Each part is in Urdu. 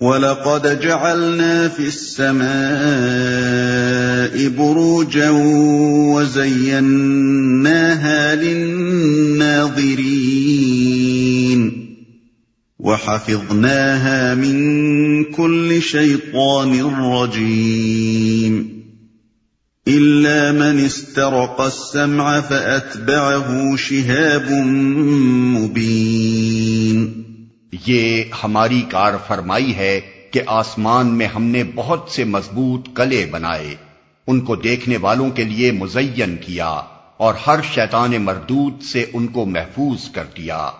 وَلَقَدْ جَعَلْنَا فِي السَّمَاءِ بُرُوجًا وَزَيَّنَّاهَا لِلنَّاظِرِينَ وَحَفِظْنَاهَا مِن كُلِّ شَيْطَانٍ رَّجِيمٍ إِلَّا مَنِ اسْتَرَقَ السَّمْعَ فَأَتْبَعَهُ شِهَابٌ مُّبِينٌ یہ ہماری کار فرمائی ہے کہ آسمان میں ہم نے بہت سے مضبوط کلے بنائے، ان کو دیکھنے والوں کے لیے مزین کیا اور ہر شیطان مردود سے ان کو محفوظ کر دیا۔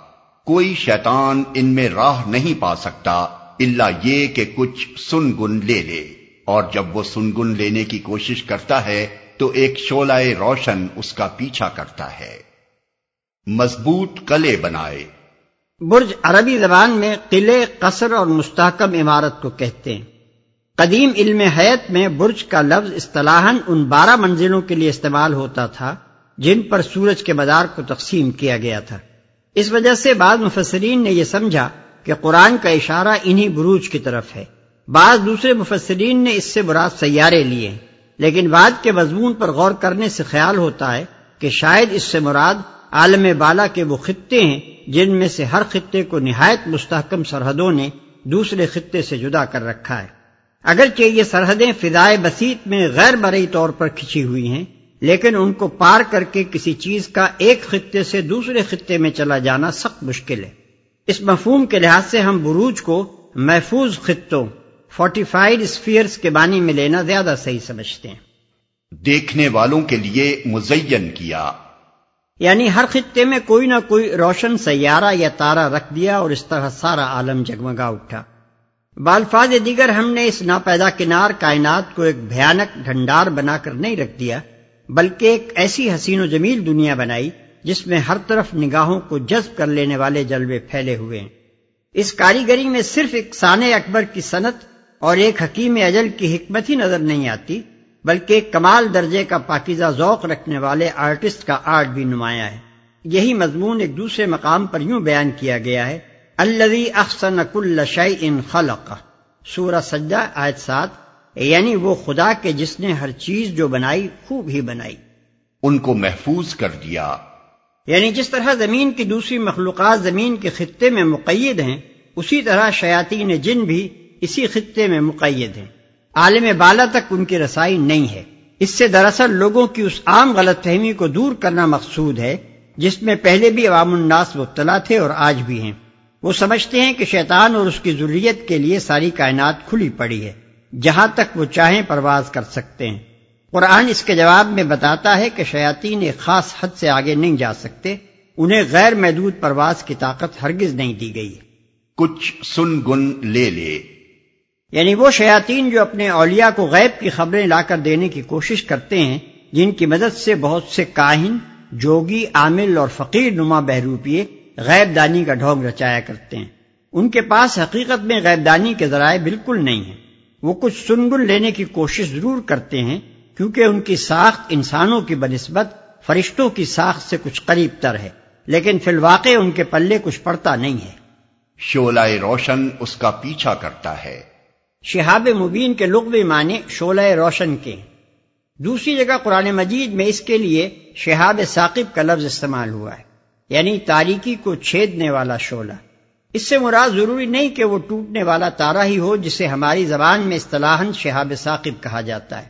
کوئی شیطان ان میں راہ نہیں پا سکتا اللہ یہ کہ کچھ سن گن لے لے۔ اور جب وہ سنگن لینے کی کوشش کرتا ہے تو ایک شولہ روشن اس کا پیچھا کرتا ہے۔ مضبوط کلے بنائے۔ برج عربی زبان میں قلعے قصر اور مستحکم عمارت کو کہتے ہیں۔ قدیم علم حیت میں برج کا لفظ اصطلاحاً ان بارہ منزلوں کے لیے استعمال ہوتا تھا، جن پر سورج کے مدار کو تقسیم کیا گیا تھا۔ اس وجہ سے بعض مفسرین نے یہ سمجھا کہ قرآن کا اشارہ انہی بروج کی طرف ہے۔ بعض دوسرے مفسرین نے اس سے براد سیارے لیے، لیکن بعد کے مضمون پر غور کرنے سے خیال ہوتا ہے کہ شاید اس سے مراد عالم بالا کے وہ خطے ہیں جن میں سے ہر خطے کو نہایت مستحکم سرحدوں نے دوسرے خطے سے جدا کر رکھا ہے۔ اگرچہ یہ سرحدیں فضائے بسیط میں غیر برئی طور پر کھچی ہوئی ہیں، لیکن ان کو پار کر کے کسی چیز کا ایک خطے سے دوسرے خطے میں چلا جانا سخت مشکل ہے۔ اس مفہوم کے لحاظ سے ہم بروج کو محفوظ خطوں فورٹیفائڈ اسفیئرس کے بانی میں لینا زیادہ صحیح سمجھتے ہیں۔ دیکھنے والوں کے لیے مزین کیا۔ یعنی ہر خطے میں کوئی نہ کوئی روشن سیارہ یا تارا رکھ دیا اور اس طرح سارا عالم جگمگا اٹھا۔ بالفاظ دیگر ہم نے اس ناپیدا کنار کائنات کو ایک بھیانک ڈھنڈار بنا کر نہیں رکھ دیا، بلکہ ایک ایسی حسین و جمیل دنیا بنائی جس میں ہر طرف نگاہوں کو جذب کر لینے والے جلوے پھیلے ہوئے ہیں۔ اس کاریگری میں صرف ایک سان اکبر کی صنعت اور ایک حکیم اجل کی حکمت ہی نظر نہیں آتی۔ بلکہ کمال درجے کا پاکیزہ ذوق رکھنے والے آرٹسٹ کا آرٹ بھی نمایاں ہے۔ یہی مضمون ایک دوسرے مقام پر یوں بیان کیا گیا ہے الذي احسن كل شيء خلق۔ سورہ سجدہ آیت سات۔ یعنی وہ خدا کے جس نے ہر چیز جو بنائی خوب ہی بنائی۔ ان کو محفوظ کر دیا۔ یعنی جس طرح زمین کی دوسری مخلوقات زمین کے خطے میں مقید ہیں اسی طرح شیاطین جن بھی اسی خطے میں مقید ہیں۔ عالم بالا تک ان کی رسائی نہیں ہے۔ اس سے دراصل لوگوں کی اس عام غلط فہمی کو دور کرنا مقصود ہے، جس میں پہلے بھی عوام الناس مبتلا تھے اور آج بھی ہیں۔ وہ سمجھتے ہیں کہ شیطان اور اس کی ضروریت کے لیے ساری کائنات کھلی پڑی ہے۔ جہاں تک وہ چاہیں پرواز کر سکتے ہیں۔ قرآن اس کے جواب میں بتاتا ہے کہ شیاطین ایک خاص حد سے آگے نہیں جا سکتے۔ انہیں غیر محدود پرواز کی طاقت ہرگز نہیں دی گئی۔ کچھ سن گن لے لے۔ یعنی وہ شیاطین جو اپنے اولیاء کو غیب کی خبریں لا کر دینے کی کوشش کرتے ہیں، جن کی مدد سے بہت سے کاہن، جوگی، عامل اور فقیر نما بہروپیے غیب دانی کا ڈھونگ رچایا کرتے ہیں۔ ان کے پاس حقیقت میں غیب دانی کے ذرائع بالکل نہیں ہیں۔ وہ کچھ سنگن لینے کی کوشش ضرور کرتے ہیں، کیونکہ ان کی ساخت انسانوں کی بنسبت فرشتوں کی ساخت سے کچھ قریب تر ہے۔ لیکن فی الواقع ان کے پلے کچھ پڑتا نہیں ہے۔ شولہ روشن اس کا پیچھا کرتا ہے۔ شہاب مبین کے لغوی معنی شعلہ روشن کے۔ دوسری جگہ قرآن مجید میں اس کے لیے شہاب ثاقب کا لفظ استعمال ہوا ہے یعنی تاریکی کو چھیدنے والا شعلہ۔ اس سے مراد ضروری نہیں کہ وہ ٹوٹنے والا تارا ہی ہو، جسے ہماری زبان میں اصطلاح شہاب ثاقب کہا جاتا ہے۔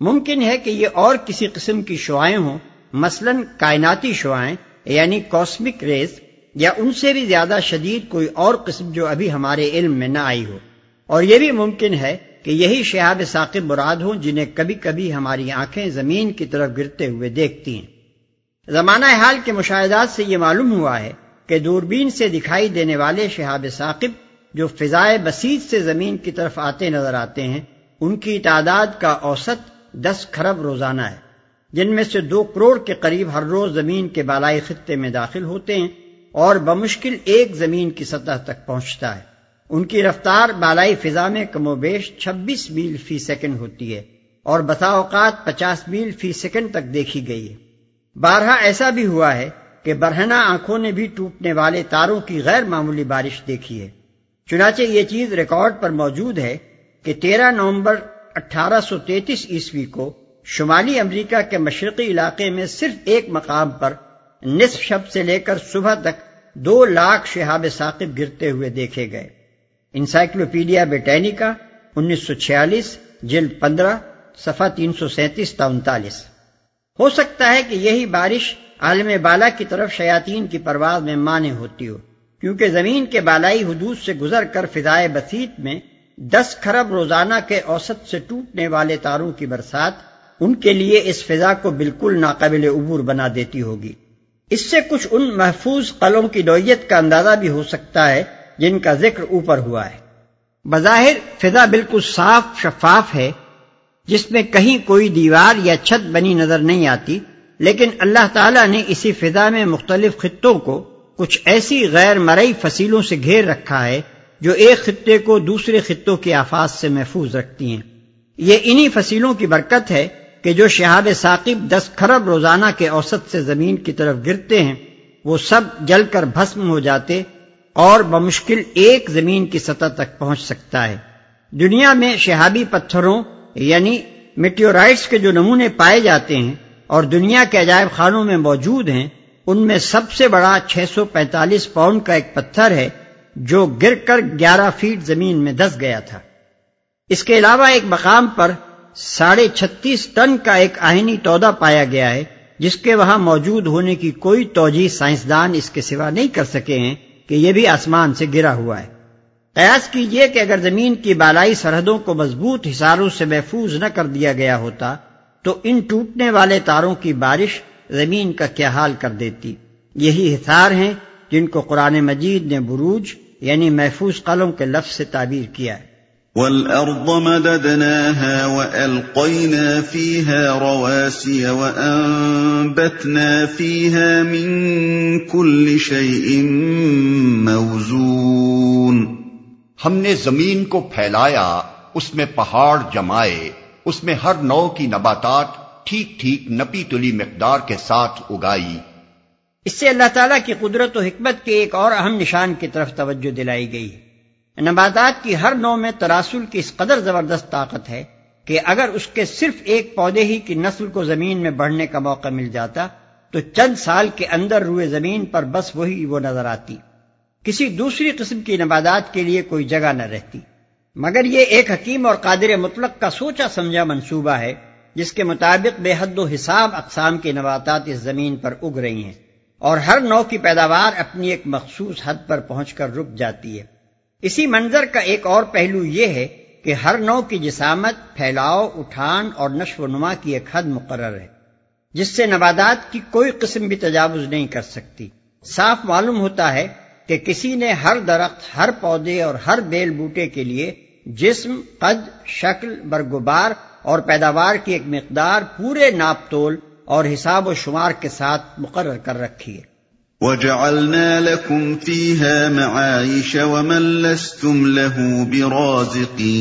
ممکن ہے کہ یہ اور کسی قسم کی شعائیں ہوں، مثلا کائناتی شعائیں یعنی کاسمک ریز یا ان سے بھی زیادہ شدید کوئی اور قسم جو ابھی ہمارے علم میں نہ آئی ہو۔ اور یہ بھی ممکن ہے کہ یہی شہاب ثاقب مراد ہوں جنہیں کبھی کبھی ہماری آنکھیں زمین کی طرف گرتے ہوئے دیکھتی ہیں۔ زمانہ حال کے مشاہدات سے یہ معلوم ہوا ہے کہ دوربین سے دکھائی دینے والے شہاب ثاقب جو فضائے بسیط سے زمین کی طرف آتے نظر آتے ہیں، ان کی تعداد کا اوسط دس کھرب روزانہ ہے، جن میں سے دو کروڑ کے قریب ہر روز زمین کے بالائی خطے میں داخل ہوتے ہیں اور بمشکل ایک زمین کی سطح تک پہنچتا ہے۔ ان کی رفتار بالائی فضا میں کم و بیش چھبیس میل فی سیکنڈ ہوتی ہے اور بسا اوقات پچاس میل فی سیکنڈ تک دیکھی گئی ہے۔ بارہا ایسا بھی ہوا ہے کہ برہنا آنکھوں نے بھی ٹوٹنے والے تاروں کی غیر معمولی بارش دیکھی ہے۔ چنانچہ یہ چیز ریکارڈ پر موجود ہے کہ تیرہ نومبر اٹھارہ سو تینتیس عیسوی کو شمالی امریکہ کے مشرقی علاقے میں صرف ایک مقام پر نصف شب سے لے کر صبح تک دو لاکھ شہاب ثاقب گرتے ہوئے دیکھے گئے۔ انسائکلوپیڈیا بیٹینیکا انیس سو چھیالیس، جلد پندرہ، صفحہ تین سو سینتیس تا انتالیس۔ ہو سکتا ہے کہ یہی بارش عالم بالا کی طرف شیاطین کی پرواز میں مانے ہوتی ہو، کیونکہ زمین کے بالائی حدود سے گزر کر فضائے بسیط میں دس خرب روزانہ کے اوسط سے ٹوٹنے والے تاروں کی برسات ان کے لیے اس فضا کو بالکل ناقابل عبور بنا دیتی ہوگی۔ اس سے کچھ ان محفوظ قلوں کی نوعیت کا اندازہ بھی ہو سکتا ہے جن کا ذکر اوپر ہوا ہے۔ بظاہر فضا بالکل صاف شفاف ہے، جس میں کہیں کوئی دیوار یا چھت بنی نظر نہیں آتی، لیکن اللہ تعالیٰ نے اسی فضا میں مختلف خطوں کو کچھ ایسی غیر مرئی فصیلوں سے گھیر رکھا ہے، جو ایک خطے کو دوسرے خطوں کے آفات سے محفوظ رکھتی ہیں۔ یہ انہی فصیلوں کی برکت ہے کہ جو شہاب ثاقب دس خرب روزانہ کے اوسط سے زمین کی طرف گرتے ہیں، وہ سب جل کر بھسم ہو جاتے اور بمشکل ایک زمین کی سطح تک پہنچ سکتا ہے۔ دنیا میں شہابی پتھروں یعنی میٹیورائٹس کے جو نمونے پائے جاتے ہیں اور دنیا کے عجائب خانوں میں موجود ہیں، ان میں سب سے بڑا چھ سو پینتالیس پاؤنڈ کا ایک پتھر ہے جو گر کر گیارہ فیٹ زمین میں دس گیا تھا۔ اس کے علاوہ ایک مقام پر ساڑھے چھتیس ٹن کا ایک آہنی تودا پایا گیا ہے، جس کے وہاں موجود ہونے کی کوئی توجہ سائنسدان اس کے سوا نہیں کر سکے ہیں۔ کہ یہ بھی آسمان سے گرا ہوا ہے۔ قیاس کیجیے کہ اگر زمین کی بالائی سرحدوں کو مضبوط حساروں سے محفوظ نہ کر دیا گیا ہوتا، تو ان ٹوٹنے والے تاروں کی بارش زمین کا کیا حال کر دیتی۔ یہی حصار ہیں جن کو قرآن مجید نے بروج یعنی محفوظ قلم کے لفظ سے تعبیر کیا ہے۔ وَالْأَرْضَ مَدَدْنَاهَا وَأَلْقَيْنَا فِيهَا رَوَاسِيَ وَأَنبَتْنَا فِيهَا مِن كُلِّ شَيْءٍ مَوْزُونَ. ہم نے زمین کو پھیلایا اس میں پہاڑ جمائے اس میں ہر نو کی نباتات ٹھیک ٹھیک نپی تلی مقدار کے ساتھ اگائی۔ اس سے اللہ تعالیٰ کی قدرت و حکمت کے ایک اور اہم نشان کی طرف توجہ دلائی گئی۔ نباتات کی ہر نو میں تراسل کی اس قدر زبردست طاقت ہے کہ اگر اس کے صرف ایک پودے ہی کی نسل کو زمین میں بڑھنے کا موقع مل جاتا، تو چند سال کے اندر روئے زمین پر بس وہی وہ نظر آتی۔ کسی دوسری قسم کی نباتات کے لیے کوئی جگہ نہ رہتی۔ مگر یہ ایک حکیم اور قادر مطلق کا سوچا سمجھا منصوبہ ہے، جس کے مطابق بے حد و حساب اقسام کی نباتات اس زمین پر اگ رہی ہیں اور ہر نو کی پیداوار اپنی ایک مخصوص حد پر پہنچ کر رک جاتی ہے۔ اسی منظر کا ایک اور پہلو یہ ہے کہ ہر نو کی جسامت، پھیلاؤ، اٹھان اور نشو و نما کی ایک حد مقرر ہے، جس سے نبادات کی کوئی قسم بھی تجاوز نہیں کر سکتی۔ صاف معلوم ہوتا ہے کہ کسی نے ہر درخت، ہر پودے اور ہر بیل بوٹے کے لیے جسم، قد، شکل، برگبار اور پیداوار کی ایک مقدار پورے ناپ تول اور حساب و شمار کے ساتھ مقرر کر رکھی ہے۔ وَجَعَلْنَا لَكُمْ فِيهَا مَعَائِشَ وَمَن لَسْتُمْ لَهُ بِرَازِقِينَ.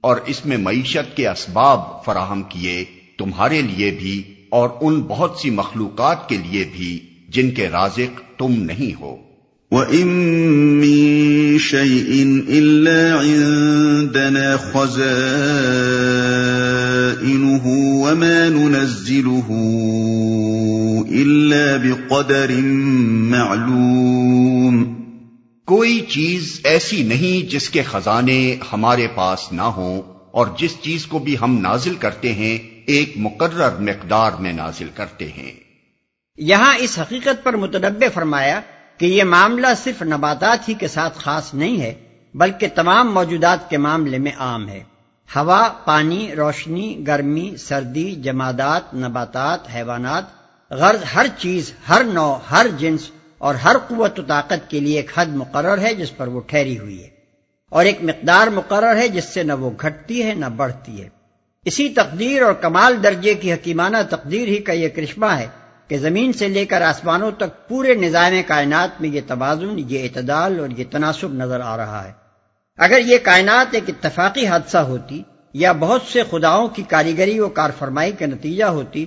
اور اس میں معیشت کے اسباب فراہم کیے تمہارے لیے بھی اور ان بہت سی مخلوقات کے لیے بھی جن کے رازق تم نہیں ہو۔ وَإِن مِّن شَيْءٍ إِلَّا عِندَنَا خَزَائِنُهُ وَمَا نُنَزِّلُهُ بقدر معلوم۔ کوئی چیز ایسی نہیں جس کے خزانے ہمارے پاس نہ ہوں اور جس چیز کو بھی ہم نازل کرتے ہیں، ایک مقرر مقدار میں نازل کرتے ہیں۔ یہاں اس حقیقت پر متنبع فرمایا کہ یہ معاملہ صرف نباتات ہی کے ساتھ خاص نہیں ہے، بلکہ تمام موجودات کے معاملے میں عام ہے۔ ہوا، پانی، روشنی، گرمی، سردی، جمادات، نباتات، حیوانات غرض ہر چیز، ہر نو ہر جنس اور ہر قوت و طاقت کے لیے ایک حد مقرر ہے جس پر وہ ٹھہری ہوئی ہے اور ایک مقدار مقرر ہے جس سے نہ وہ گھٹتی ہے، نہ بڑھتی ہے۔ اسی تقدیر اور کمال درجے کی حکیمانہ تقدیر ہی کا یہ کرشمہ ہے کہ زمین سے لے کر آسمانوں تک پورے نظام کائنات میں یہ توازن، یہ اعتدال اور یہ تناسب نظر آ رہا ہے۔ اگر یہ کائنات ایک اتفاقی حادثہ ہوتی یا بہت سے خداؤں کی کاریگری و کارفرمائی کا نتیجہ ہوتی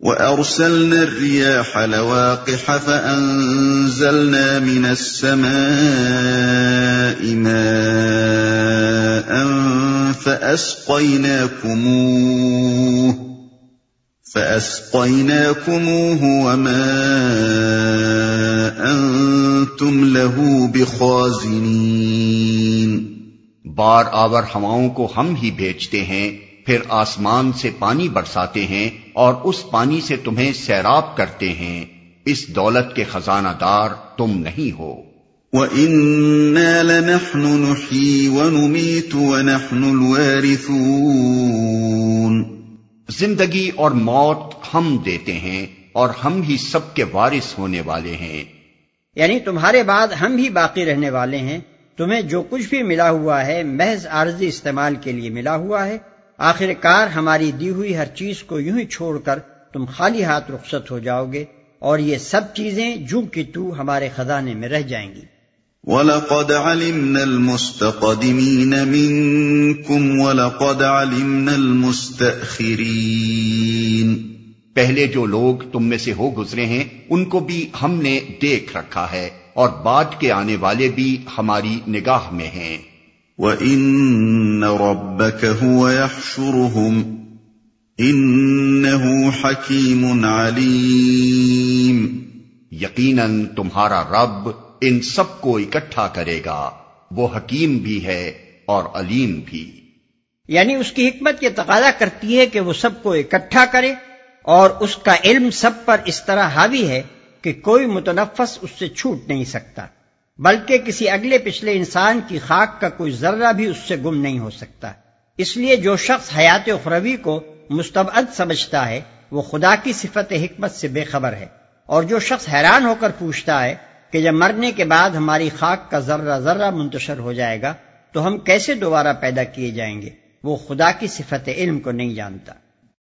وأرسلنا الرياح لواقح فأنزلنا من السماء ماء فأسقيناكموه فأسقيناكموه وما أنزلنا أَنْتُمْ لَهُ بِخَازِنِينَ۔ بار آور ہواؤں کو ہم ہی بھیجتے ہیں پھر آسمان سے پانی برساتے ہیں اور اس پانی سے تمہیں سیراب کرتے ہیں۔ اس دولت کے خزانہ دار تم نہیں ہو۔ وَإِنَّا لَنَحْنُ نُحْيِي وَنُمِيتُ وَنَحْنُ الْوَارِثُونَ۔ زندگی اور موت ہم دیتے ہیں اور ہم ہی سب کے وارث ہونے والے ہیں۔ یعنی تمہارے بعد ہم بھی باقی رہنے والے ہیں تمہیں جو کچھ بھی ملا ہوا ہے محض عارضی استعمال کے لیے ملا ہوا ہے۔ آخر کار ہماری دی ہوئی ہر چیز کو یوں ہی چھوڑ کر تم خالی ہاتھ رخصت ہو جاؤ گے اور یہ سب چیزیں جو کہ تو ہمارے خزانے میں رہ جائیں گی۔ وَلَقَدْ عَلِمْنَا الْمُسْتَقْدِمِينَ مِنْكُمْ وَلَقَدْ عَلِمْنَا الْمُسْتَأْخِرِينَ۔ پہلے جو لوگ تم میں سے ہو گزرے ہیں ان کو بھی ہم نے دیکھ رکھا ہے اور بعد کے آنے والے بھی ہماری نگاہ میں ہیں۔ وَإِنَّ رَبَّكَ هُوَ يَحْشُرُهُمْ إِنَّهُ حَكِيمٌ عَلِيمٌ۔ یقیناً تمہارا رب ان سب کو اکٹھا کرے گا۔ وہ حکیم بھی ہے اور علیم بھی۔ یعنی اس کی حکمت یہ تقاضا کرتی ہے کہ وہ سب کو اکٹھا کرے۔ اور اس کا علم سب پر اس طرح حاوی ہے کہ کوئی متنفس اس سے چھوٹ نہیں سکتا، بلکہ کسی اگلے پچھلے انسان کی خاک کا کوئی ذرہ بھی اس سے گم نہیں ہو سکتا۔ اس لیے جو شخص حیات اخروی کو مستبعد سمجھتا ہے، وہ خدا کی صفت حکمت سے بے خبر ہے۔ اور جو شخص حیران ہو کر پوچھتا ہے کہ جب مرنے کے بعد ہماری خاک کا ذرہ ذرہ منتشر ہو جائے گا، تو ہم کیسے دوبارہ پیدا کیے جائیں گے؟ وہ خدا کی صفت علم کو نہیں جانتا۔